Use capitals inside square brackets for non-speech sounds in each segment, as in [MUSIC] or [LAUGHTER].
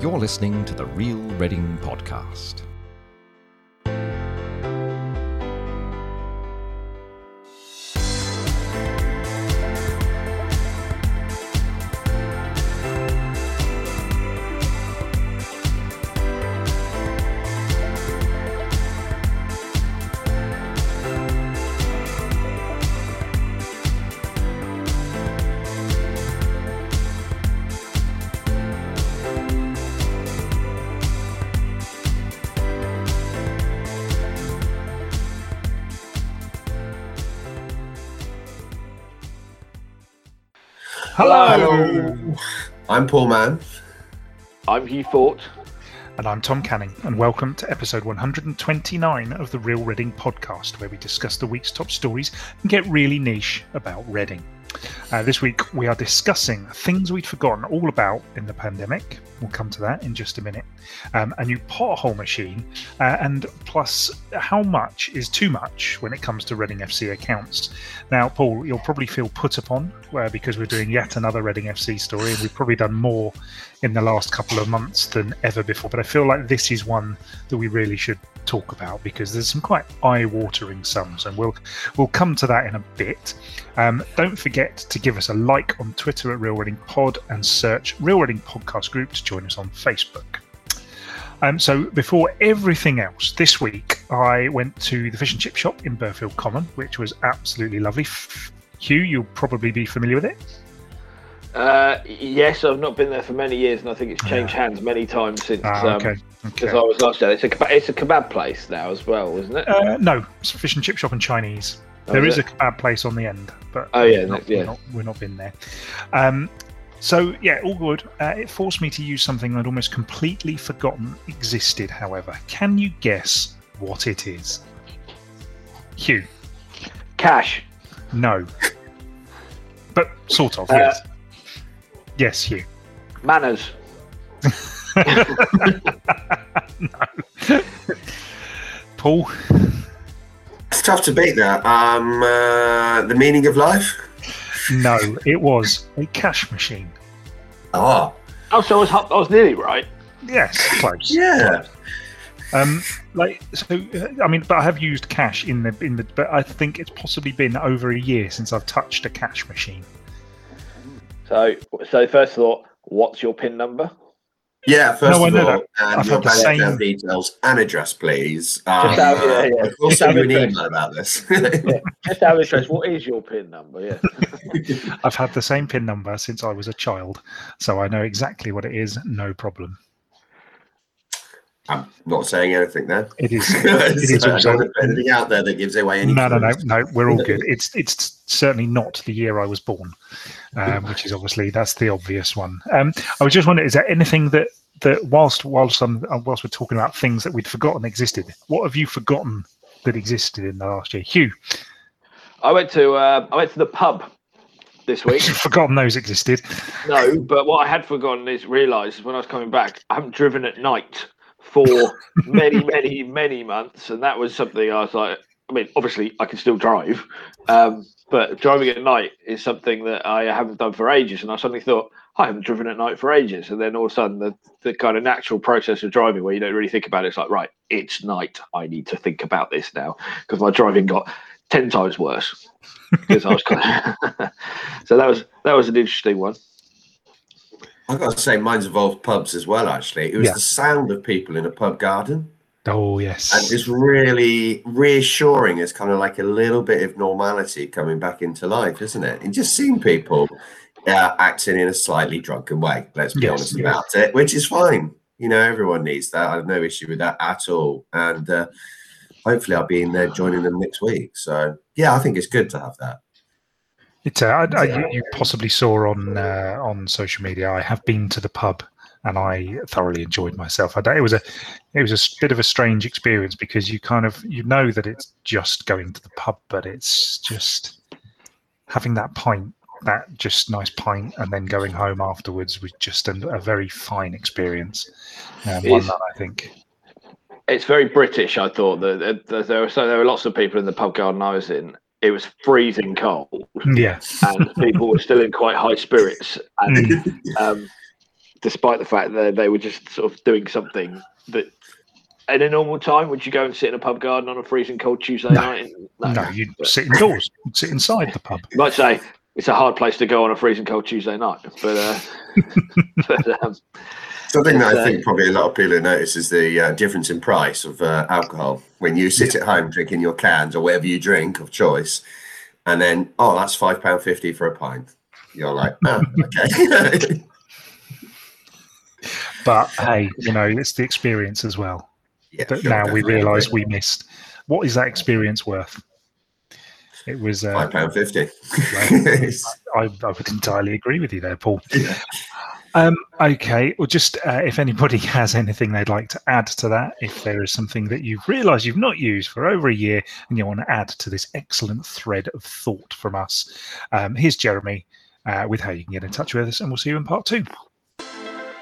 You're listening to the Real Reading Podcast. I'm Paul Mann. I'm Hugh Fort. And I'm Tom Canning, and welcome to episode 129 of the Real Reading podcast, where we discuss the week's top stories and get really niche about Reading. Uh, this week, we are discussing things we'd forgotten all about in the pandemic. We'll come to that in just a minute. Um, a new pothole machine, uh, and plus, how much is too much when it comes to Reading FC accounts. Now, Paul, you'll probably feel put upon uh, because we're doing yet another Reading FC story, and we've probably done more in the last couple of months than ever before. But I feel like this is one that we really should talk about because there's some quite eye-watering sums, and we'll we'll come to that in a bit. Um, don't forget to give us a like on Twitter at Real Reading Pod and search Real Reading Podcast Group to join us on Facebook. Um, so before everything else, this week I went to the fish and chip shop in Burghfield Common, which was absolutely lovely. Hugh, you'll probably be familiar with it. Uh, yes, I've not been there for many years, and I think it's changed hands many times since. Ah, okay. Um, okay. because I was last there. It's a kebab, it's a kebab place now as well, isn't it? Uh, no, it's a fish and chip shop and Chinese. Oh, there is a kebab place on the end, but Oh, yeah, we're not, yeah. we're not, we're not been there. Um, so yeah, all good. Uh, it forced me to use something I'd almost completely forgotten existed. However, can you guess what it is? Hugh, Cash. no, but sort of. Uh, yes, yes, Hugh. Manners. no. [LAUGHS] Paul, It's tough to beat that. Um, uh, the meaning of life. no, it was a cash machine. Oh, Oh, so I was, I was nearly right. Yes, close. yeah. Um, like so, uh, I mean, but I have used cash in the in the, but I think it's possibly been over a year since I've touched a cash machine. So, so first thought, what's your pin number? Yeah. First No, of all, that. and I've your had the bank same- account details and address, please. Um, Just out- yeah, yeah. uh, We'll Just send you an interest. email about this. [LAUGHS] Just out of interest, what is your pin number? Yeah. [LAUGHS] I've had the same pin number since I was a child, so I know exactly what it is. No problem. I'm not saying anything there. It is. [LAUGHS] It is So also. don't want to put anything out there that gives away any. No, no, no, no. We're all good. It's it's certainly not the year I was born, um, which is obviously that's the obvious one. Um, I was just wondering, is there anything that that whilst whilst um, whilst we're talking about things that we'd forgotten existed, what have you forgotten that existed in the last year? Hugh, I went to uh, I went to the pub this week. [LAUGHS] forgotten those existed. No, but what I had forgotten is realised when I was coming back, I haven't driven at night for [LAUGHS] many, many, many months, and that was something I was like. I mean, obviously, I can still drive, um, but driving at night is something that I haven't done for ages. And I suddenly thought, I haven't driven at night for ages. And then all of a sudden, the, the kind of natural process of driving, where you don't really think about it, it's like, right, it's night. I need to think about this now because my driving got ten times worse because I was kind of. [LAUGHS] so that was that was an interesting one. I've got to say, mine's involved pubs as well. Actually, it was Yeah. the sound of people in a pub garden. Oh yes. and it's really reassuring. It's kind of like a little bit of normality coming back into life, isn't it? And just seeing people uh, acting in a slightly drunken way. Let's be Yes, honest yeah. about it, which is fine. You know, everyone needs that. I have no issue with that at all. And uh, hopefully, I'll be in there joining them next week. So yeah, I think it's good to have that. It's uh, I, I, you, you possibly saw on uh, on social media. I have been to the pub and I thoroughly enjoyed myself. I it was a it was a bit of a strange experience because you kind of you know that it's just going to the pub, but it's just having that pint, that just nice pint, and then going home afterwards was just a, a very fine experience. Um, one that I think it's very British. I thought that there were so there were lots of people in the pub garden I was in. It was freezing cold, yeah and people were still in quite high spirits. And um, despite the fact that they were just sort of doing something that. In a normal time, would you go and sit in a pub garden on a freezing cold Tuesday No. night? No, you'd sit indoors, you'd sit inside the pub. You might say it's a hard place to go on a freezing cold Tuesday night, but, uh, [LAUGHS] but um, Something that I think probably a lot of people notice is the uh, difference in price of uh, alcohol. When you sit at home drinking your cans or whatever you drink of choice, and then oh, that's five pound fifty for a pint. You're like, oh, okay. [LAUGHS] But hey, you know, it's the experience as well yeah, that sure, now we realise we missed. What is that experience worth? It was. Uh, five pound fifty. [LAUGHS] I, I would entirely agree with you there, Paul. Um, okay, well, just uh, if anybody [LAUGHS] has anything they'd like to add to that, if there is something that you've realised you've not used for over a year and you want to add to this excellent thread of thought from us, um, here's Jeremy uh, with how you can get in touch with us, and we'll see you in part two.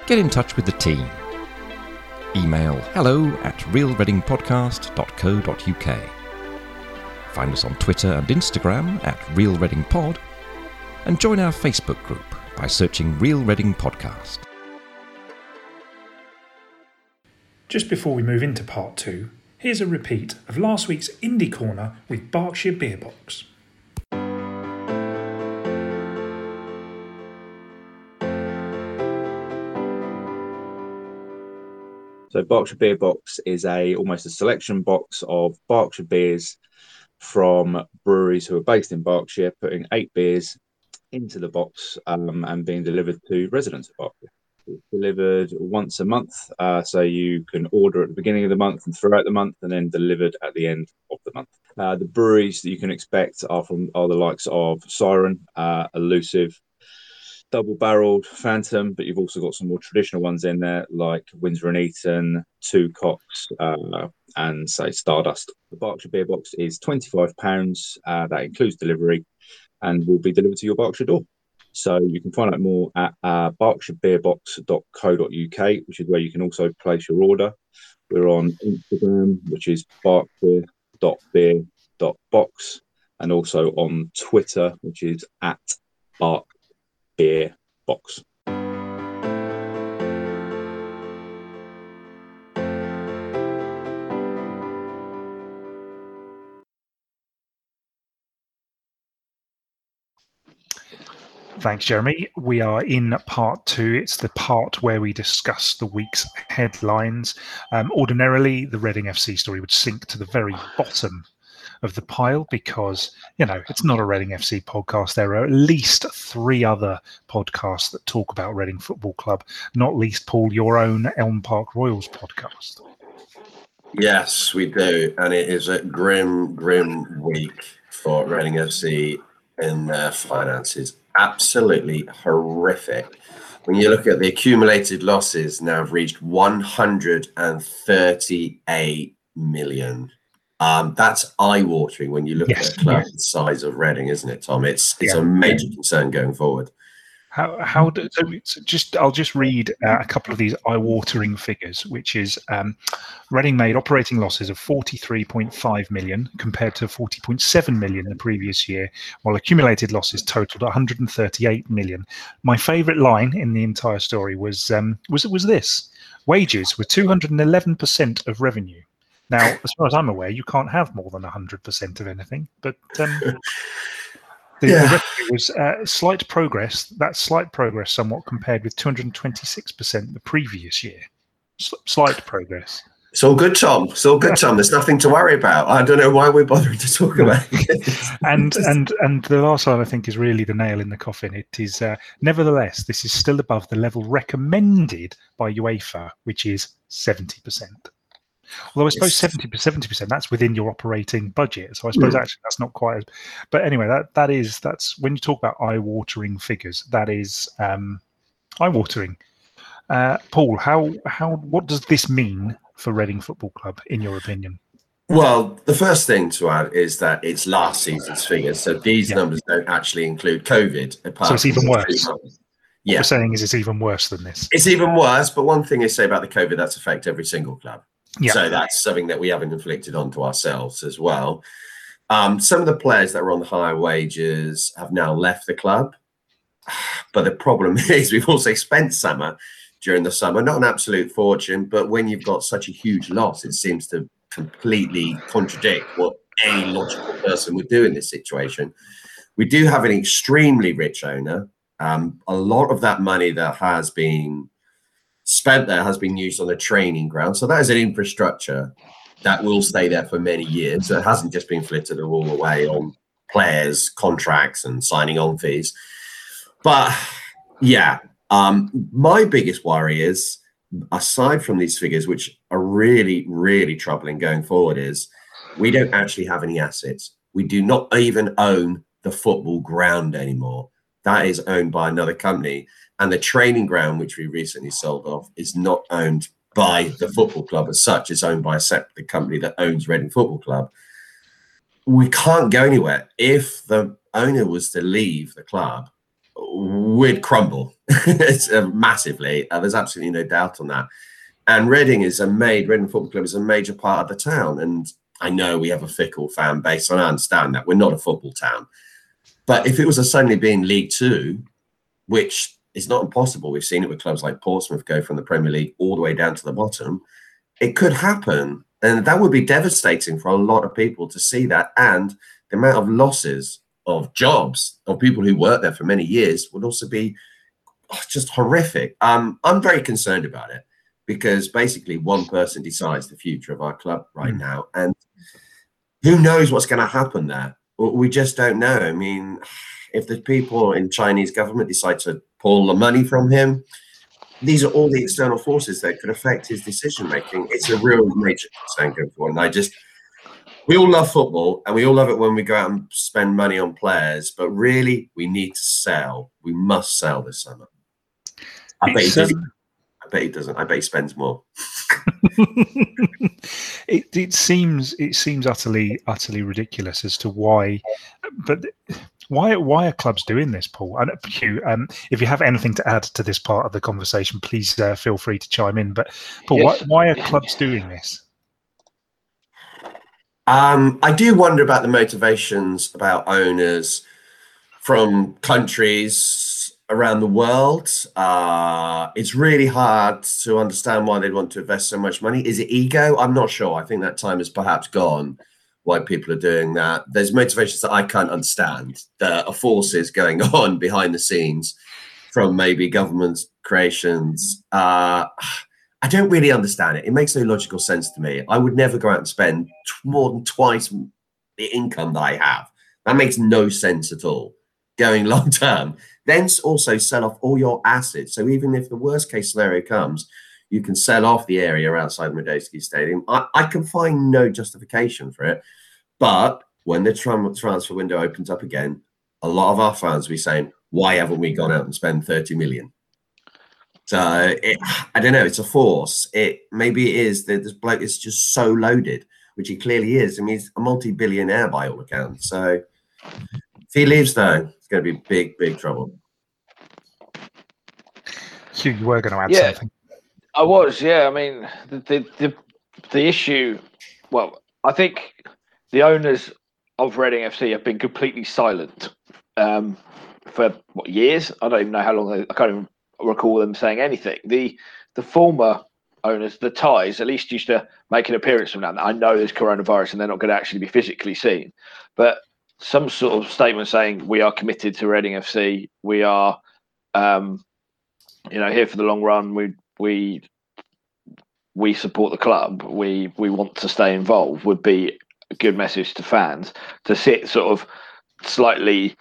Get in touch with the team. Email hello at realreadingpodcast.co.uk. Find us on Twitter and Instagram at Real Reading Pod, and join our Facebook group by searching Real Reading Podcast. Just before we move into part two, here's a repeat of last week's Indie Corner with Berkshire Beer Box. So Berkshire Beer Box is a almost a selection box of Berkshire beers from breweries who are based in Berkshire, putting eight beers into the box um, and being delivered to residents of Berkshire. It's delivered once a month, uh, so you can order at the beginning of the month and throughout the month, and then delivered at the end of the month. Uh, the breweries that you can expect are from are the likes of Siren, uh, Elusive, double barreled Phantom, but you've also got some more traditional ones in there like Windsor and Eton, Two Cocks, uh, and say Stardust. The Berkshire Beer Box is £25. Uh, that includes delivery and will be delivered to your Berkshire door. So you can find out more at uh, berkshirebeerbox.co.uk, which is where you can also place your order. We're on Instagram, which is berkshire.beer.box, and also on Twitter, which is at bark Thanks, Jeremy. We are in part two. It's the part where we discuss the week's headlines. Um, ordinarily, the Reading FC story would sink to the very bottom of the pile because, you know, it's not a Reading FC podcast. There are at least three other podcasts that talk about Reading Football Club, not least, Paul, your own Elm Park Royals podcast. Yes, we do, and it is a grim, grim week for Reading FC in their finances. Absolutely horrific. When you look at the accumulated losses, now have reached 138 million. Um, that's eye-watering when you look Yes. at a club the size of Reading, isn't it, Tom? It's it's Yeah. a major concern going forward. How how do, so, just I'll just read uh, a couple of these eye-watering figures, which is um, Reading made operating losses of 43.5 million compared to 40.7 million the previous year, while accumulated losses totaled 138 million. My favourite line in the entire story was um, was was this: wages were 211 percent of revenue. Now, as far as I'm aware, you can't have more than 100 percent of anything, but um, [LAUGHS] the, Yeah. the revenue was uh, slight progress. That's slight progress, somewhat compared with 226% the previous year. S- slight progress. It's all good, Tom. It's all good, Tom. There's nothing to worry about. I don't know why we're bothering to talk about [LAUGHS] it. And and and the last line I think is really the nail in the coffin. It is uh, nevertheless this is still above the level recommended by UEFA, which is 70%. Although I suppose Yes. 70 70 percent that's within your operating budget. So I suppose Mm. actually that's not quite as but anyway, that that is that's when you talk about eye watering figures, that is um eye watering. Uh, Paul, how how what does this mean for Reading Football Club, in your opinion? Well, the first thing to add is that it's last season's figures. So these Yeah. numbers don't actually include COVID. Apart So it's even worse. three months. What Yeah, we're saying is it's even worse than this. it's even worse. But one thing is say about the COVID, that's affect every single club. Yeah. So that's something that we haven't inflicted onto ourselves as well. Um, some of the players that were on the higher wages have now left the club. [SIGHS] But the problem [LAUGHS] is we've also spent summer during the summer. Not an absolute fortune, but when you've got such a huge loss, it seems to completely contradict what any logical person would do in this situation. We do have an extremely rich owner. Um, a lot of that money that has been spent there has been used on the training ground. So that is an infrastructure that will stay there for many years. So it hasn't just been flitted all away on players, contracts, and signing on fees. But yeah, um, my biggest worry is, aside from these figures, which are really, really troubling going forward, is we don't actually have any assets. We do not even own the football ground anymore. That is owned by another company. And the training ground, which we recently sold off, is not owned by the football club as such. It's owned by a separate company that owns Reading Football Club. We can't go anywhere. If the owner was to leave the club, we'd crumble [LAUGHS] uh, massively. Uh, there's absolutely no doubt on that. And Reading is a made Reading Football Club is a major part of the town. And I know we have a fickle fan base, and I understand that we're not a football town. But if it was a suddenly being League Two, which is not impossible, we've seen it with clubs like Portsmouth go from the Premier League all the way down to the bottom. It could happen, and that would be devastating for a lot of people to see that. And the amount of losses of jobs of people who worked there for many years would also be oh, just horrific. Um, I'm very concerned about it because basically one person decides the future of our club right mm. now, and who knows what's going to happen there? We just don't know. I mean, if the people in Chinese government decide to pull the money from him, these are all the external forces that could affect his decision making. It's a real major concern going forward. And I just we all love football and we all love it when we go out and spend money on players, but really we need to sell. We must sell this summer. I bet, he doesn't. I bet he doesn't. I bet he spends more. [LAUGHS] it, it seems it seems utterly utterly ridiculous as to why, but why why are clubs doing this, Paul? And Hugh, um, if you have anything to add to this part of the conversation, please uh, feel free to chime in. But Paul, yes. why, why are clubs doing this? Um, I do wonder about the motivations about owners from countries around the world. Uh, it's really hard to understand why they'd want to invest so much money. Is it ego? I'm not sure. I think that time is perhaps gone. Why people are doing that? There's motivations that I can't understand. There are forces going [LAUGHS] on behind the scenes from maybe governments, creations. Uh, I don't really understand it. It makes no logical sense to me. I would never go out and spend more than twice the income that I have. That makes no sense at all. Going [LAUGHS] long term, then also sell off all your assets. So even if the worst case scenario comes, you can sell off the area outside Madejski Stadium. I, I can find no justification for it. But when the transfer window opens up again, a lot of our fans will be saying, why haven't we gone out and spent 30 million? So it, I don't know. It's a force. It maybe it is that this bloke is just so loaded, which he clearly is. I mean, he's a multi-billionaire by all accounts. So if he leaves, though, it's going to be big, big trouble. Hugh, you were going to add yeah, something. I was. Yeah. I mean, the, the the the issue. Well, I think the owners of Reading FC have been completely silent um, for what years. I don't even know how long. They, I can't even recall them saying anything. The the former owners, the Thais, at least used to make an appearance from that. I know there's coronavirus and they're not going to actually be physically seen, but some sort of statement saying we are committed to Reading FC, we are, um, you know, here for the long run. We we we support the club. We we want to stay involved. Would be a good message to fans to sit sort of slightly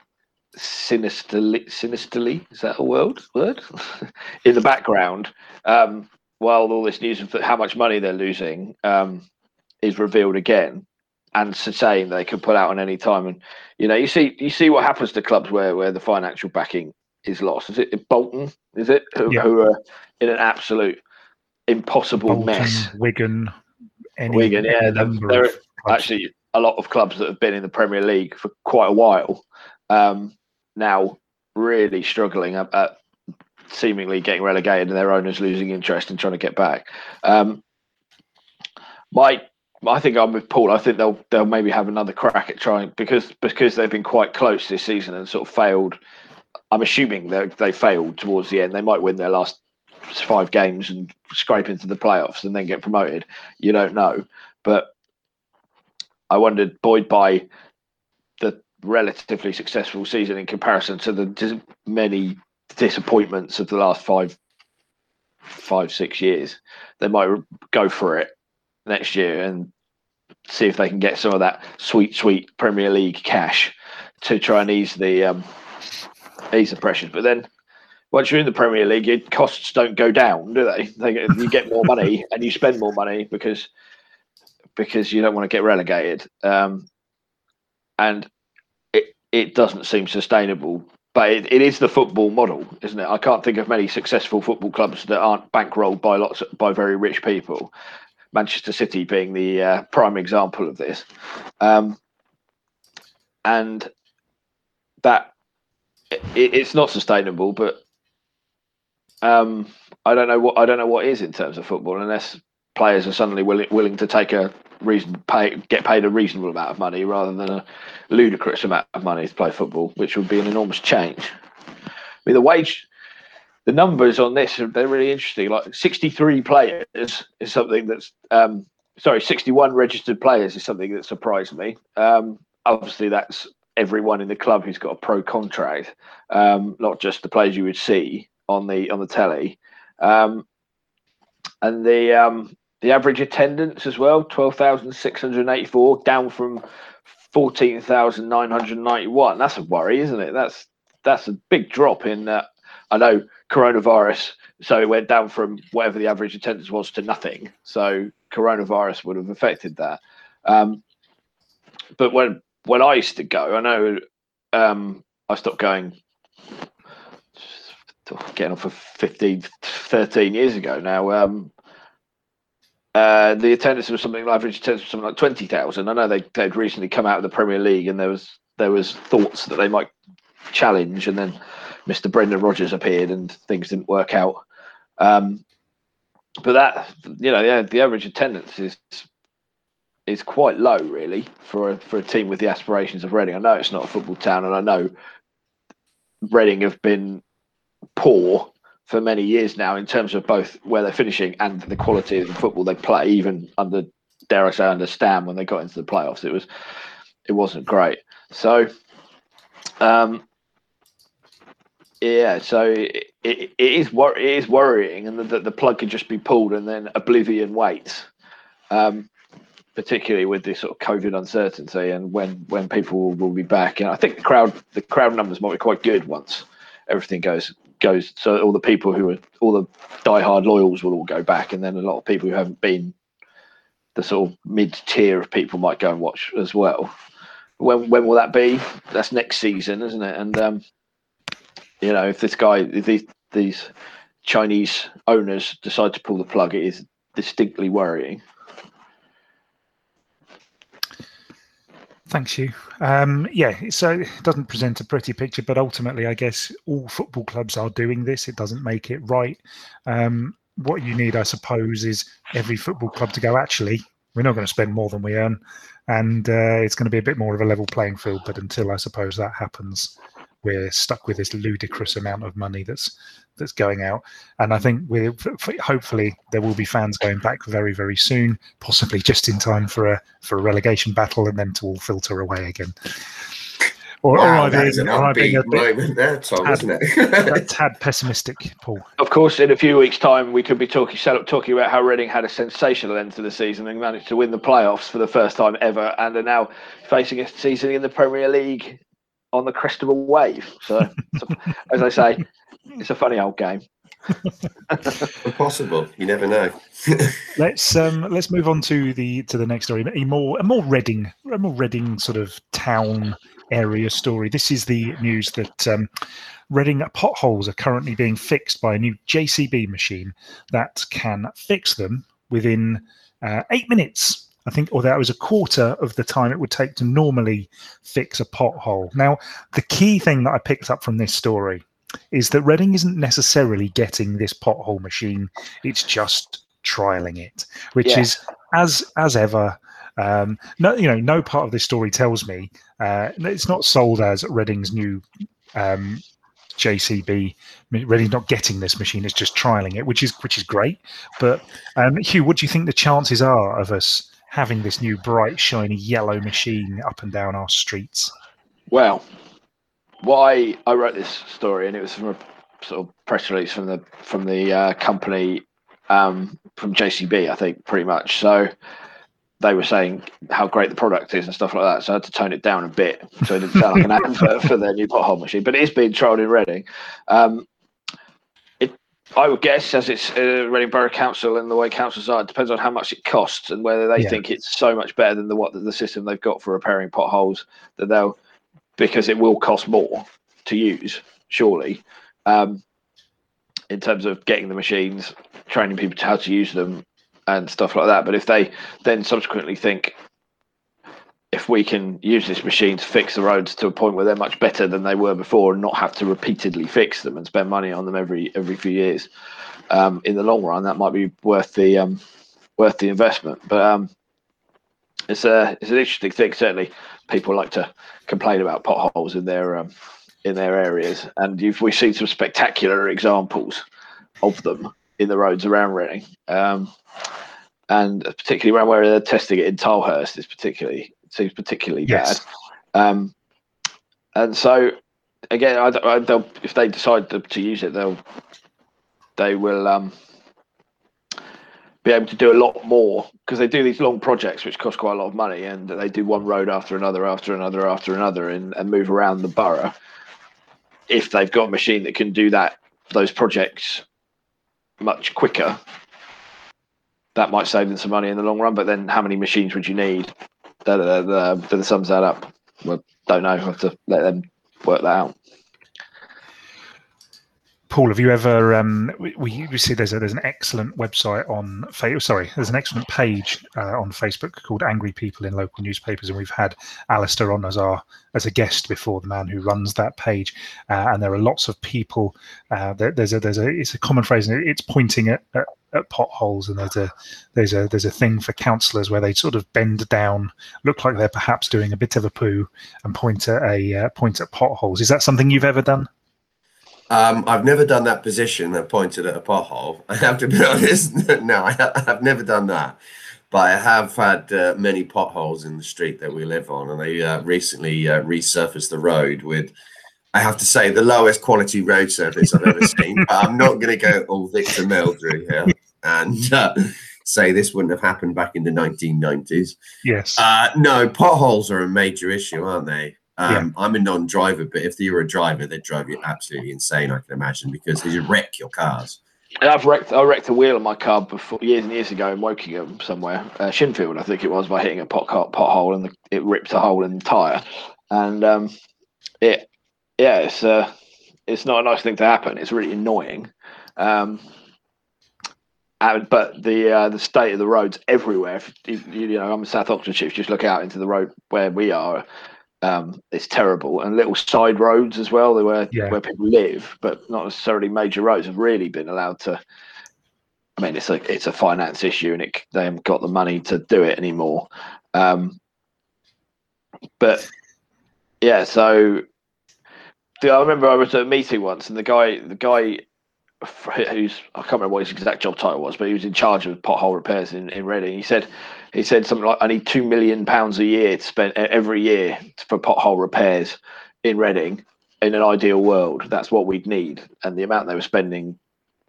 sinisterly, sinisterly is that a word? Word [LAUGHS] in the background, um, while all this news of how much money they're losing um, is revealed again, and saying they can pull out on any time. And you know, you see, you see what happens to clubs where where the financial backing is lost. Is it Bolton? Is it who, yeah. who are in an absolute impossible Bolton, mess? Wigan, any, Wigan, yeah. There, are actually a lot of clubs that have been in the Premier League for quite a while. Um, now really struggling at, at seemingly getting relegated and their owners losing interest and trying to get back. Um, my I think I'm with Paul. I think they'll they'll maybe have another crack at trying because because they've been quite close this season and sort of failed. I'm assuming they they failed towards the end. They might win their last five games and scrape into the playoffs and then get promoted. You don't know, but I wondered Boyd by the relatively successful season in comparison to the many disappointments of the last five, five six years. They might go for it next year and see if they can get some of that sweet, sweet Premier League cash to try and ease the um, ease the pressures. But then once you're in the Premier League, your costs don't go down, do they? they you get more money [LAUGHS] and you spend more money because because you don't want to get relegated. Um, and it it doesn't seem sustainable. But it, it is the football model, isn't it? I can't think of many successful football clubs that aren't bankrolled by lots of, by very rich people. Manchester City being the uh, prime example of this, um, and that it, it's not sustainable. But um, I don't know what I don't know what is in terms of football unless players are suddenly willing willing to take a reason pay get paid a reasonable amount of money rather than a ludicrous amount of money to play football, which would be an enormous change. I mean, the wage, the numbers on this they're really interesting. Like 63 players is something that's um, sorry, 61 registered players is something that surprised me. Um, obviously, that's everyone in the club who's got a pro contract, um, not just the players you would see on the on the telly. Um, and the um, the average attendance as well, 12,684, down from 14,991. That's a worry, isn't it? That's that's a big drop in. Uh, I know coronavirus, so it went down from whatever the average attendance was to nothing. So coronavirus would have affected that. Um, but when when I used to go, I know um, I stopped going getting on for 15, 13 years ago now. Um, uh, the attendance was something average attendance was something like twenty thousand. I know they they'd recently come out of the Premier League, and there was there was thoughts that they might challenge, and then Mr. Brendan Rodgers appeared, and things didn't work out. Um, but that you know, yeah, the average attendance is is quite low, really, for a, for a team with the aspirations of Reading. I know it's not a football town, and I know Reading have been poor for many years now in terms of both where they're finishing and the quality of the football they play. Even under, dare I say, under Stam when they got into the playoffs, it was it wasn't great. So, um, yeah, so it, it, is wor- it is worrying, and the, the plug could just be pulled, and then oblivion waits. Um, particularly with this sort of COVID uncertainty and when when people will, will be back. And I think the crowd the crowd numbers might be quite good once everything goes goes so all the people who are all the die-hard loyals will all go back and then a lot of people who haven't been the sort of mid tier of people might go and watch as well when when will that be that's next season isn't it and um Hugh know if this guy if these these chinese owners decide to pull the plug it is distinctly worrying Thanks, you. Um, yeah, so it doesn't present a pretty picture, but ultimately, I guess all football clubs are doing this. It doesn't make it right. Um, what you need, I suppose, is every football club to go. Actually, we're not going to spend more than we earn, and uh, it's going to be a bit more of a level playing field. But until I suppose that happens, we're stuck with this ludicrous amount of money that's that's going out. And I mm. think we hopefully there will be fans going back very very soon, possibly just in time for a for a relegation battle, and then to all filter away again. Or, wow, or that is an upbeat moment there, Tom, tad, isn't it? a [LAUGHS] tad pessimistic, Paul. Of course, in a few weeks' time, we could be talking talking about how Reading had a sensational end to the season and managed to win the playoffs for the first time ever, and are now facing a season in the Premier League on the crest of a wave. So, as I say, it's a funny old game. [LAUGHS] Impossible. You never know. [LAUGHS] let's um, let's move on to the to the next story. A more a more Reading a more Reading sort of town area story. This is the news that um, Reading potholes are currently being fixed by a new JCB machine that can fix them within uh, eight minutes. I think, or that was a quarter of the time it would take to normally fix a pothole. Now, the key thing that I picked up from this story is that Reading isn't necessarily getting this pothole machine; it's just trialing it, which yeah. is as as ever. Um, no, you know, no part of this story tells me uh, it's not sold as Reading's new um, JCB Reading not getting this machine; it's just trialing it, which is which is great. But um, Hugh, what do you think the chances are of us having this new bright, shiny yellow machine up and down our streets? Well, why I wrote this story, and it was from a sort of press release from the from the uh, company um, from JCB, I think, pretty much. So they were saying how great the product is and stuff like that. So I had to tone it down a bit so it didn't sound like an [LAUGHS] advert for their new pothole machine. But it is being trialled in Reading. Um, I would guess, as it's uh, Reading Borough Council and the way councils are, it depends on how much it costs and whether they yeah. think it's so much better than the what the system they've got for repairing potholes that they'll because it will cost more to use, surely. Um, in terms of getting the machines, training people to how to use them, and stuff like that. But if they then subsequently think, if we can use this machine to fix the roads to a point where they're much better than they were before, and not have to repeatedly fix them and spend money on them every every few years, um, in the long run, that might be worth the um, worth the investment. But um, it's a it's an interesting thing. Certainly, people like to complain about potholes in their um, in their areas, and we've seen some spectacular examples of them in the roads around Reading, um, and particularly around where they're testing it in Tilehurst is particularly seems particularly yes. bad. Um, and so again, I, I, they'll if they decide to, to, use it, they'll they will um, be able to do a lot more because they do these long projects which cost quite a lot of money, and they do one road after another, after another, after another, and, and move around the borough. If they've got a machine that can do that, those projects much quicker, that might save them some money in the long run. But then, how many machines would you need? Do the sums add up? Well, don't know. I have to let them work that out. Paul, have you ever? Um, we, we see there's a, there's an excellent website on. Sorry, there's an excellent page uh, on Facebook called Angry People in Local Newspapers, and we've had Alistair on as our as a guest before, the man who runs that page. Uh, and there are lots of people. Uh, there, there's a there's a it's a common phrase, and it's pointing at, at, at potholes, and there's a there's a there's a thing for councillors where they sort of bend down, look like they're perhaps doing a bit of a poo, and point at a uh, point at potholes. Is that something you've ever done? Um, I've never done that position and pointed at a pothole. [LAUGHS] I have to be honest. [LAUGHS] no, I, have never done that. But I have had uh, many potholes in the street that we live on, and they uh, recently uh, resurfaced the road with, I have to say, the lowest quality road surface I've ever seen. [LAUGHS] But I'm not going to go all Victor Meldrew here and uh, say this wouldn't have happened back in the 1990s. Yes. Uh, no, potholes are a major issue, aren't they? Um, yeah. I'm a non-driver, but if you were a driver, they'd drive you absolutely insane. I can imagine because they wreck your cars. I've wrecked I wrecked a wheel on my car before years and years ago in Wokingham somewhere, uh, Shinfield I think it was, by hitting a pot pothole and the, it ripped a hole in the tire, and um, it yeah it's uh, it's not a nice thing to happen. It's really annoying. Um, and, but the uh, the state of the roads everywhere. If, you, you know, I'm in South Oxfordshire. Just look out into the road where we are um, it's terrible. And little side roads as well, where yeah. where people live, but not necessarily major roads, have really been allowed to. I mean, it's a it's a finance issue, and it they haven't got the money to do it anymore. Um, but yeah, so I remember I was at a meeting once, and the guy the guy who's I can't remember what his exact job title was, but he was in charge of pothole repairs in, in Reading. He said he said something like I need two million pounds a year to spend every year for pothole repairs in Reading. In an ideal world, that's what we'd need, and the amount they were spending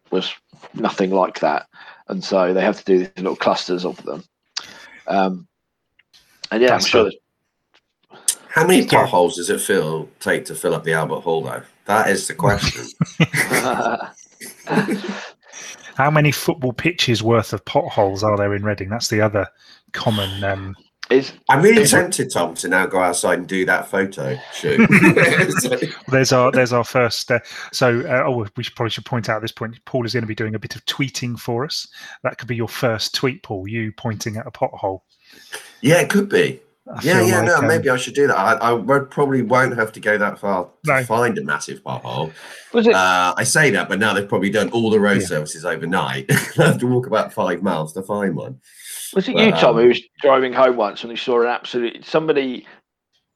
was nothing like that. And so they have to do these little clusters of them. Um, and yeah, that's I'm sure. How many potholes does it feel take to fill up the Albert Hall, though? That is the question. [LAUGHS] [LAUGHS] How many football pitches worth of potholes are there in Reading? That's the other common. Um, is, I'm really is tempted, Tom, to now go outside and do that photo shoot. [LAUGHS] [LAUGHS] there's our there's our first. Uh, so, uh, oh, we should, probably should point out at this point, Paul is going to be doing a bit of tweeting for us. That could be your first tweet, Paul. You pointing at a pothole. Yeah, it could be. I yeah, yeah, like, no, um, maybe I should do that. I, I probably won't have to go that far to no. find a massive pothole. Was it? Uh, I say that, but now they've probably done all the road yeah. services overnight. [LAUGHS] I have to walk about five miles to find one. Was it but, you, Tom, um, who was driving home once and you saw an absolute somebody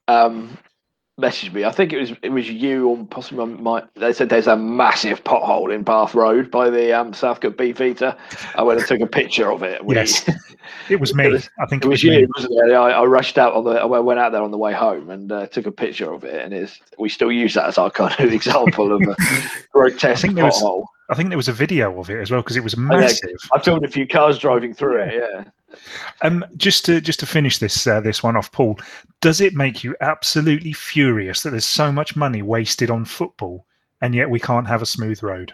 um, messaged me. I think it was it was you or possibly my. They said there's a massive pothole in Bath Road by the um, Southcote Beefeater. I went and took a picture of it. We, yes, [LAUGHS] it was me. It was, I think it, it was, was you, wasn't it? I, I, rushed out on the. I went out there on the way home and uh, took a picture of it, and it's we still use that as our kind of [LAUGHS] example of a [LAUGHS] grotesque pothole. Was, I think there was a video of it as well because it was massive. Oh, yeah, I filmed a few cars driving through it. Yeah. Um, just to just to finish this uh, this one off, Paul, does it make you absolutely furious that there's so much money wasted on football and yet we can't have a smooth road?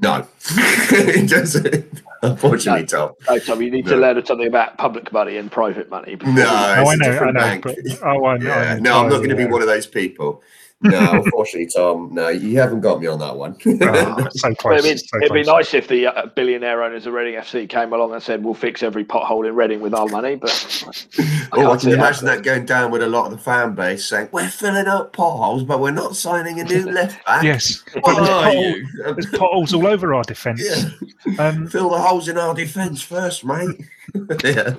No, [LAUGHS] it doesn't. Unfortunately, no, Tom. No, Tom, you need no. to learn something about public money and private money. No, oh, I know, I know. But, oh, I know. Yeah. No, I'm not going to be one of those people. No, unfortunately, Tom. No, you haven't got me on that one. oh, so close, it'd, be, so it'd be, nice if the uh, billionaire owners of Reading FC came along and said, "We'll fix every pothole in Reading with our money." But [LAUGHS] I oh, I can imagine that going down with a lot of the fan base saying, "We're filling up potholes, but we're not signing a new left back." yes, what there's, pothole, [LAUGHS] there's potholes all over our defence. Yeah. Um, Fill the holes in our defence first, mate. [LAUGHS] yeah.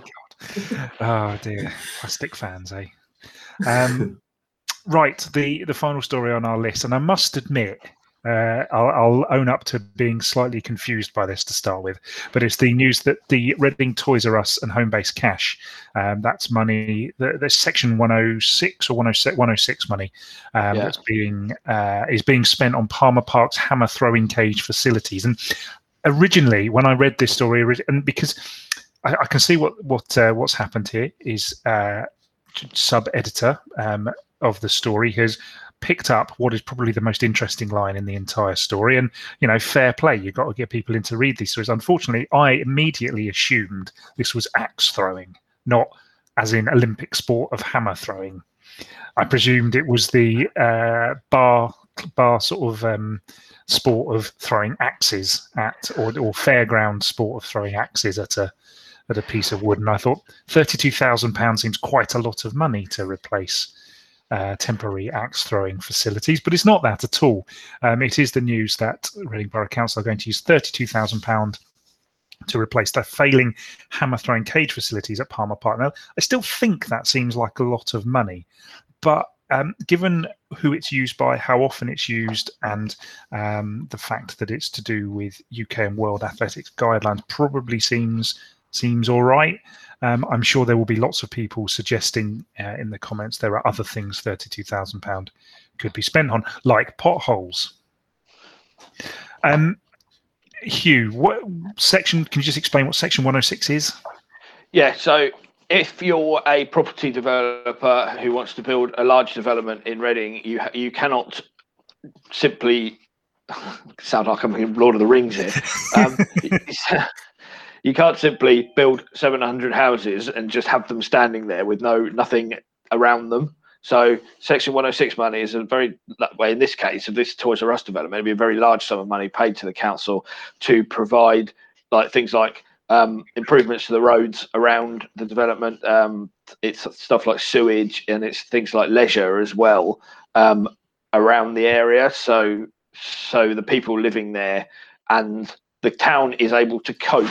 Oh dear, plastic fans, eh? Um, right, the the final story on our list, and I must admit, uh, I'll, I'll, own up to being slightly confused by this to start with, but it's the news that the Reading Toys R Us and Homebase Cash, um, that's money, there's Section 106 or 106, 106 money um, yeah. that's being uh, is being spent on Palmer Park's hammer throwing cage facilities. And originally, when I read this story, and because I, I can see what what uh, what's happened here is uh, sub editor um, of the story has picked up what is probably the most interesting line in the entire story. And, you know, fair play. You've got to get people in to read these stories. Unfortunately, I immediately assumed this was axe throwing, not as in Olympic sport of hammer throwing. I presumed it was the uh, bar bar sort of um, sport of throwing axes at, or, or fairground sport of throwing axes at a at a piece of wood. And I thought thirty two thousand pounds seems quite a lot of money to replace uh, temporary axe throwing facilities, but it's not that at all. Um, it is the news that Reading Borough Council are going to use £32,000 to replace their failing hammer throwing cage facilities at Palmer Park. Now, I still think that seems like a lot of money, but um, given who it's used by, how often it's used, and um, the fact that it's to do with UK and World Athletics guidelines, probably seems seems all right. Um, I'm sure there will be lots of people suggesting uh, in the comments there are other things £32,000 could be spent on, like potholes. Um, Hugh, what section? Can you just explain what section 106 is? Yeah, so if you're a property developer who wants to build a large development in Reading, you you cannot simply [LAUGHS] sound like I'm in Lord of the Rings here. Um, [LAUGHS] you can't simply build 700 houses and just have them standing there with no nothing around them. So Section 106 money is a very way in this case of this Toys R Us development, it'd be a very large sum of money paid to the council to provide like things like um, improvements to the roads around the development. Um, it's stuff like sewage and it's things like leisure as well um, around the area. So so the people living there and the town is able to cope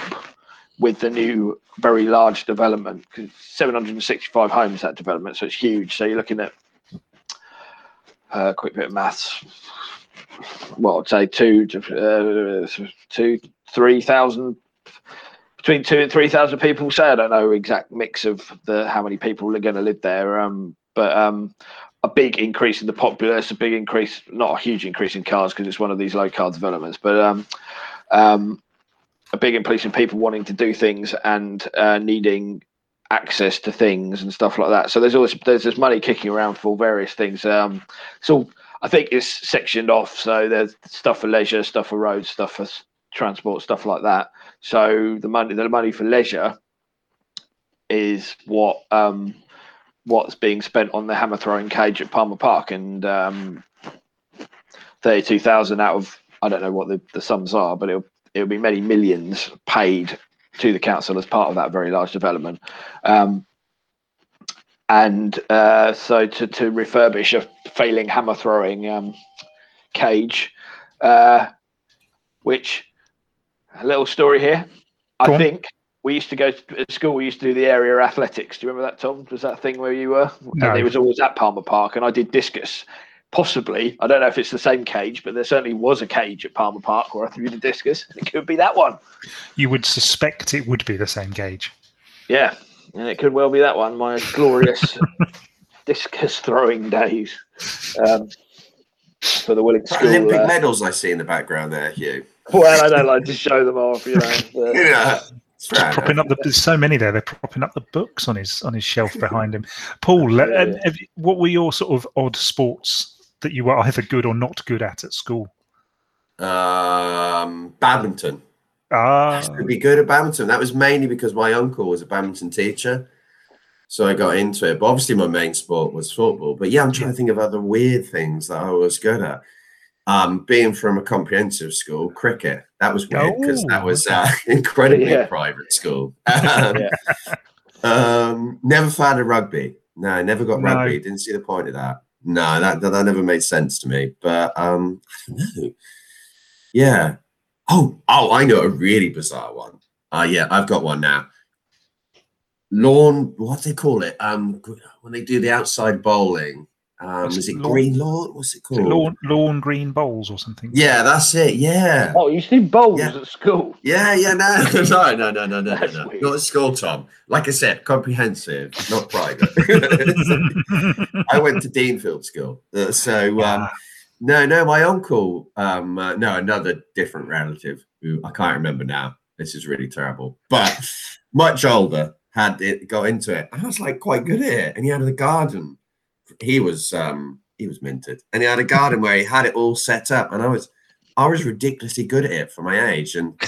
with the new very large development because 765 homes that development so it's huge. So you're looking at a uh, quick bit of maths. Well i'd say two to uh, two three thousand between two and three thousand people say. I don't know exact mix of the how many people are going to live there um, but um, a big increase in the populace a big increase not a huge increase in cars because it's one of these low car developments but um, um, a big increase in people wanting to do things and uh, needing access to things and stuff like that. So there's always there's this money kicking around for various things. Um, so I think it's sectioned off. So there's stuff for leisure, stuff for roads, stuff for transport, stuff like that. So the money the money for leisure is what um, what's being spent on the hammer throwing cage at Palmer Park and um, thirty two thousand out of I don't know what the, the sums are, but it'll it'll be many millions paid to the council as part of that very large development. Um, and uh, so to, to refurbish a failing hammer throwing um, cage, uh, which a little story here. I think we used to go to school. We used to do the area athletics. Do you remember that, Tom? Was that thing where you were? No. And it was always at Palmer Park, and I did discus. Possibly, I don't know if it's the same cage, but there certainly was a cage at Palmer Park where I threw the discus. [LAUGHS] It could be that one. You would suspect it would be the same cage. Yeah, and it could well be that one. My glorious [LAUGHS] discus throwing days um, for the Willink School. Olympic uh, medals I see in the background there, Hugh. well, I don't like to show them off, you know. [LAUGHS] but- Yeah, it's Just propping up the, there's so many there. They're propping up the books on his on his shelf behind him. Paul, uh, Yeah. what were your sort of odd sports that you were either good or not good at at school? Um, badminton. Ah, to be good at badminton. That was mainly because my uncle was a badminton teacher. So I got into it. But obviously my main sport was football. But yeah, I'm trying to think of other weird things that I was good at. Um, being from a comprehensive school, cricket. That was weird because that Oh, was uh, [LAUGHS] incredibly Yeah. private school. [LAUGHS] Um, Yeah. um, never found a rugby. No, I never got No. rugby. Didn't see the point of that. No, that, that that never made sense to me. But um, I don't know. Yeah. Oh, oh, I know a really bizarre one. Uh yeah, I've got one now. Lawn, what do they call it? Um, when they do the outside bowling, um, Is is it it lawn- green lawn? What's it is called? it lawn, lawn green bowls or something? Yeah, that's it. Yeah. Oh, you see bowls Yeah. at school? Yeah, yeah, no, [LAUGHS] no, no, no, no, no, That's no, no. weird. Not at school, Tom. Like I said, comprehensive, not private. [LAUGHS] I went to Denefield School, uh, so um, no, no, my uncle, um, uh, no, another different relative who I can't remember now. This is really terrible, but much older had it got into it, and I was like quite good at it. And he had a garden. He was um, he was minted, and he had a garden where he had it all set up, and I was I was ridiculously good at it for my age, and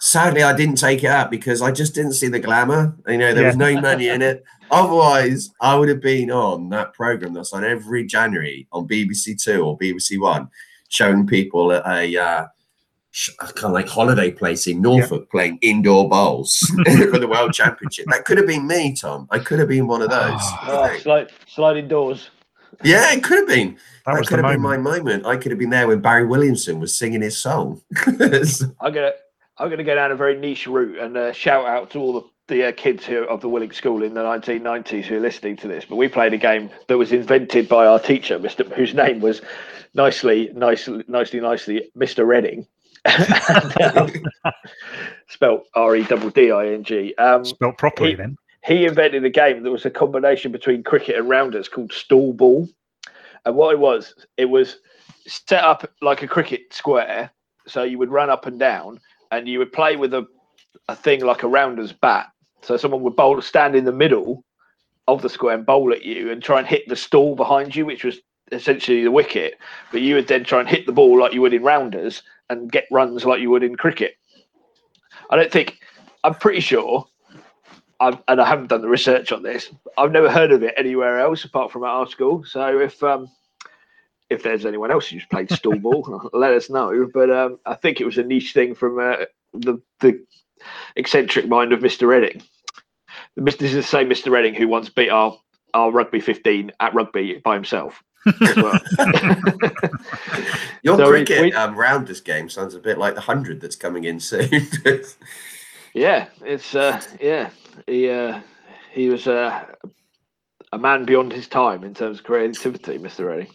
sadly I didn't take it up because I just didn't see the glamour. You know, there was no money in it. [LAUGHS] Otherwise, I would have been on that program that's on every January on BBC Two or BBC One, showing people at a uh, kind of like holiday place in Norfolk playing indoor bowls [LAUGHS] for the World Championship. That could have been me, Tom. I could have been one of those. Ah. Oh, think. slide, sliding doors. Yeah, it could have been. that That, was could the have moment. been my moment. I could have been there when Barry Williamson was singing his song. [LAUGHS] I'm gonna I'm gonna go down a very niche route and uh, shout out to all the the uh, kids who of the Willink School in the 1990s who are listening to this. But we played a game that was invented by our teacher, Mr. whose name was nicely, nicely, nicely, nicely, Mr. Redding. And, [LAUGHS] um, spelt R E double D I N G. Um, Spelt properly he- then. he invented a game that was a combination between cricket and rounders called stall ball. And what it was, it was set up like a cricket square. So you would run up and down and you would play with a, a thing like a rounder's bat. So someone would bowl, stand in the middle of the square and bowl at you and try and hit the stall behind you, which was essentially the wicket. But you would then try and hit the ball like you would in rounders and get runs like you would in cricket. I don't think, I'm pretty sure I've, and I haven't done the research on this. I've never heard of it anywhere else apart from at our school. So if um, if there's anyone else who's played stall ball, [LAUGHS] let us know. But um, I think it was a niche thing from uh, the the eccentric mind of Mr. Redding. This is the same Mr. Redding who once beat our our rugby 15 at rugby by himself. As well. [LAUGHS] Your So cricket we- um, rounders game sounds a bit like the hundred that's coming in soon. [LAUGHS] yeah, it's uh, yeah. He uh, he was uh, a man beyond his time in terms of creativity, Mr. Redding.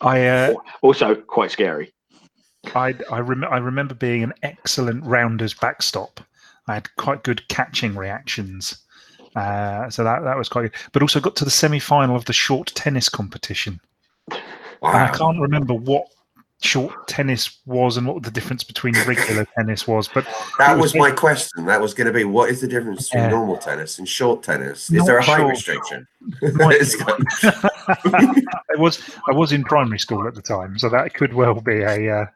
I uh, Also quite scary. I I, rem- I remember being an excellent rounders backstop. I had quite good catching reactions, uh, so that that was quite good. But also got to the semi final of the short tennis competition. And I can't remember what short tennis was and what the difference between regular [LAUGHS] tennis was, but That was was my question. That was going to be what is the difference between Yeah. normal tennis and short tennis? Is there a height restriction? [LAUGHS] [LAUGHS] I was I was in primary school at the time, so that could well be a uh,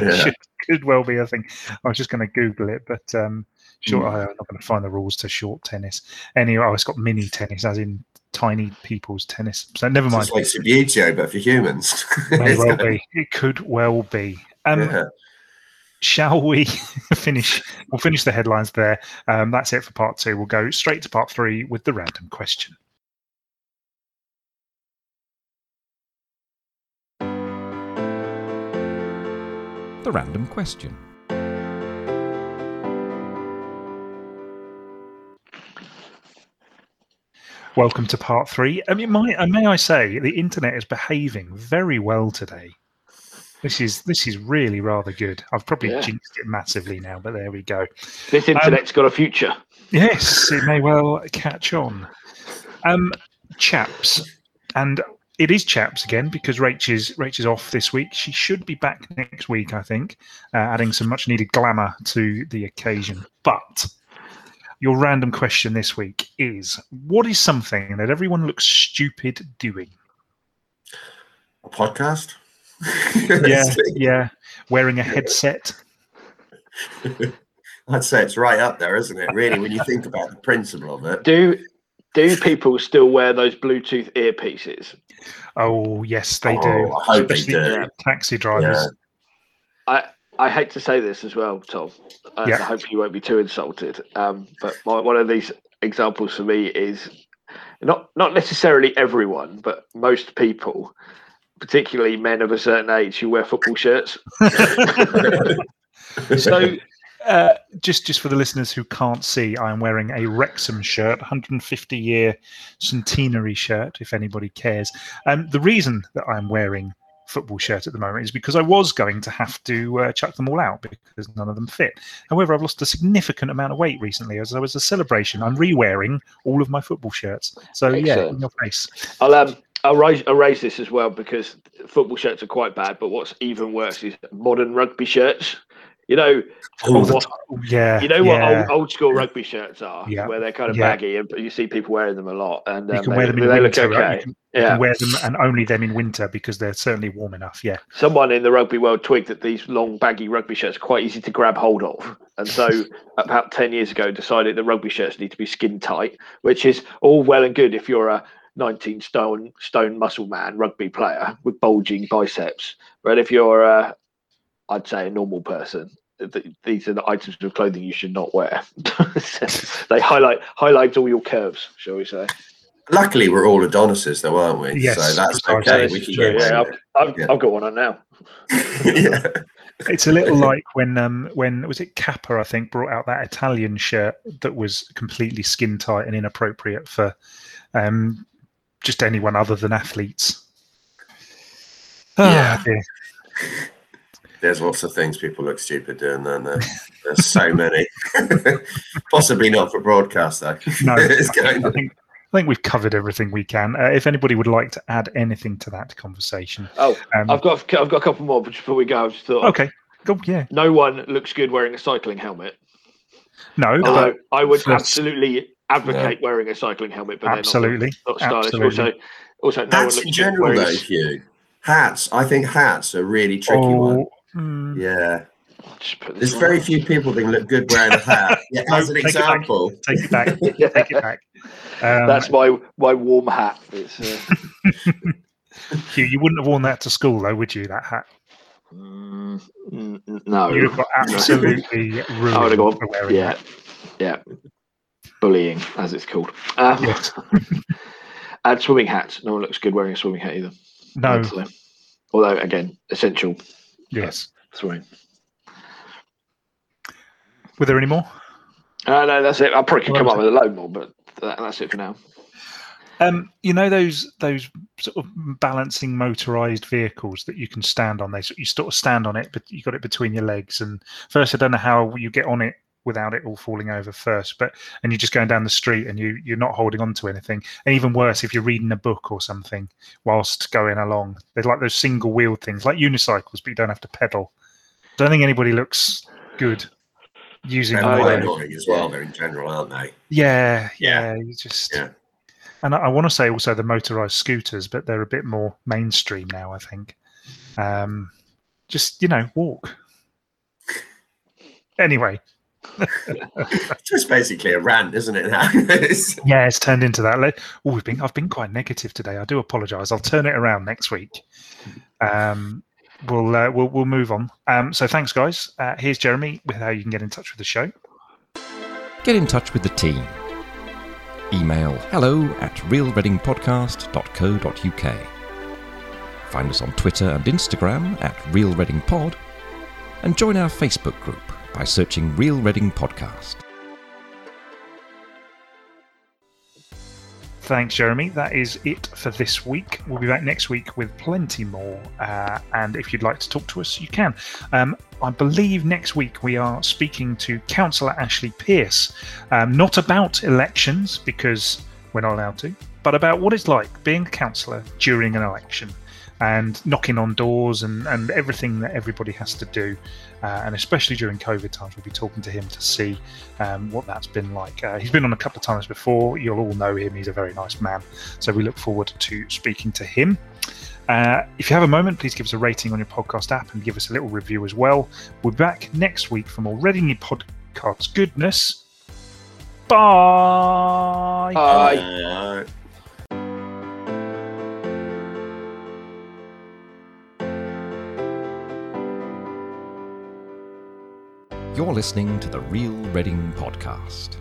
Yeah. should, could well be a thing. I was just going to Google it, but um, sure, Mm. I'm not going to find the rules to short tennis. Anyway, oh, it's got mini tennis, as in tiny people's tennis. So never mind. It's like Subbuteo, but for humans. [LAUGHS] May well be. It could well be. Um, yeah. Shall we [LAUGHS] finish? We'll finish the headlines there. Um, that's it for part two. We'll go straight to part three with the random question. The random question. Welcome to part three. I mean, my, uh, may I say, the internet is behaving very well today. This is this is really rather good. I've probably Yeah. jinxed it massively now, but there we go. This internet's got a future. Yes, it may well catch on. Um, chaps, and it is chaps again because Rach is Rach is off this week. She should be back next week, I think, uh, adding some much needed glamour to the occasion. But your random question this week is: What is something that everyone looks stupid doing? A podcast? [LAUGHS] Yeah, [LAUGHS] yeah, wearing a headset. [LAUGHS] I'd say it's right up there, isn't it? Really, when you think about the principle of it. Do do people still wear those Bluetooth earpieces? Oh yes, they Oh, do. I hope they do. taxi drivers. Yeah. I hate to say this as well, Tom. and Yeah. I hope you won't be too insulted. Um, but my, one of these examples for me is not not necessarily everyone, but most people, particularly men of a certain age, who wear football shirts. [LAUGHS] so uh, just just for the listeners who can't see i am wearing a wrexham shirt 150 year centenary shirt if anybody cares um, the reason that i'm wearing football shirt at the moment is because i was going to have to uh, chuck them all out because none of them fit however i've lost a significant amount of weight recently as I was a celebration i'm re-wearing all of my football shirts so yeah in your face I'll um I'll raise, I'll raise this as well because football shirts are quite bad. But what's even worse is modern rugby shirts. You know Oh, what? yeah You know yeah. what old, old school rugby shirts are, Yeah. where they're kind of Yeah. baggy, and you see people wearing them a lot. And you um, can they, wear them in they look winter right? okay. you can, you Yeah. can wear them and only them in winter because they're certainly warm enough yeah someone in the rugby world twigged that these long baggy rugby shirts are quite easy to grab hold of and so [LAUGHS] about 10 years ago decided that rugby shirts need to be skin tight which is all well and good if you're a 19 stone stone muscle man rugby player with bulging biceps but if you're a i'd say a normal person th- these are the items of clothing you should not wear [LAUGHS] they highlight highlight all your curves shall we say Luckily, we're all Adonises, though, aren't we? Yes, so that's okay. This We can true, get yeah, away I've, I've, Yeah. I've got one on now [LAUGHS] yeah. It's a little like when um when was it Kappa I think brought out that Italian shirt that was completely skin tight and inappropriate for um just anyone other than athletes. Ah, Yeah. dear. There's lots of things people look stupid doing, aren't there? There's so many. [LAUGHS] Possibly not for broadcast, though. No, [LAUGHS] it's I think, going I think I think we've covered everything we can. Uh, if anybody would like to add anything to that conversation, oh um, I've got I've got a couple more, before we go, I just thought okay, go yeah, no one looks good wearing a cycling helmet. no, No. Although I would First- absolutely advocate wearing a cycling helmet, but absolutely, they're not, not stylish. absolutely. Also, also no Hats one in looks general, good though, wearing. Hugh. Hats. I think hats are really tricky one. Mm, Yeah. Just put this There's on. very few people that can look good wearing a hat. [LAUGHS] Yeah, No, as an take it example. take it back, [LAUGHS] take it back. Um, That's my my warm hat. It's, uh, [LAUGHS] Hugh, you wouldn't have worn that to school, though, would you? That hat. mm, no, You'd have got absolutely ruined I would have gone. Yeah, that. yeah. Bullying, as it's called. Um, Yes. and swimming hats. No one looks good wearing a swimming hat either. No. I'd. Although, again, essential Yes. swimming. Were there any more? Uh, no, that's it. I probably could Well, come up with a load more, but that, that's it for now. Um, you know those those sort of balancing motorized vehicles that you can stand on. They you sort of stand on it, but you got it between your legs. And first, I don't know how you get on it without it all falling over first. But and you're just going down the street and you you're not holding on to anything. And even worse, if you're reading a book or something whilst going along, they're like those single wheeled things, like unicycles, but you don't have to pedal. don't think anybody looks good using They're one of quite yeah. those. annoying as well, though, in general, aren't they? Yeah, Yeah. yeah. You just Yeah. and I, I want to say also the motorized scooters, but they're a bit more mainstream now. I think. Um, just you know, walk. Anyway, It's just basically a rant, isn't it? now? [LAUGHS] Yeah, it's turned into that. Oh, we've been I've been quite negative today. I do apologise. I'll turn it around next week. Um, we'll uh, we'll we'll move on. Um, so thanks, guys. Uh, here's Jeremy with how you can get in touch with the show. Get in touch with the team. Email hello at realreadingpodcast.co.uk. Find us on Twitter and Instagram at Real Reading Pod, and join our Facebook group by searching Real Reading Podcast. Thanks, Jeremy. That is it for this week. We'll be back next week with plenty more. Uh, and if you'd like to talk to us, you can. Um, I believe next week we are speaking to Councillor Ashley Pearce, um, not about elections because we're not allowed to, but about what it's like being a councillor during an election and knocking on doors and, and everything that everybody has to do. Uh, and especially during COVID times, we'll be talking to him to see um, what that's been like. Uh, he's been on a couple of times before. You'll all know him. He's a very nice man. So we look forward to speaking to him. Uh, if you have a moment, please give us a rating on your podcast app and give us a little review as well. We'll be back next week for more Reading Podcast goodness. Bye. Bye. Uh, You're listening to the Real Reading Podcast.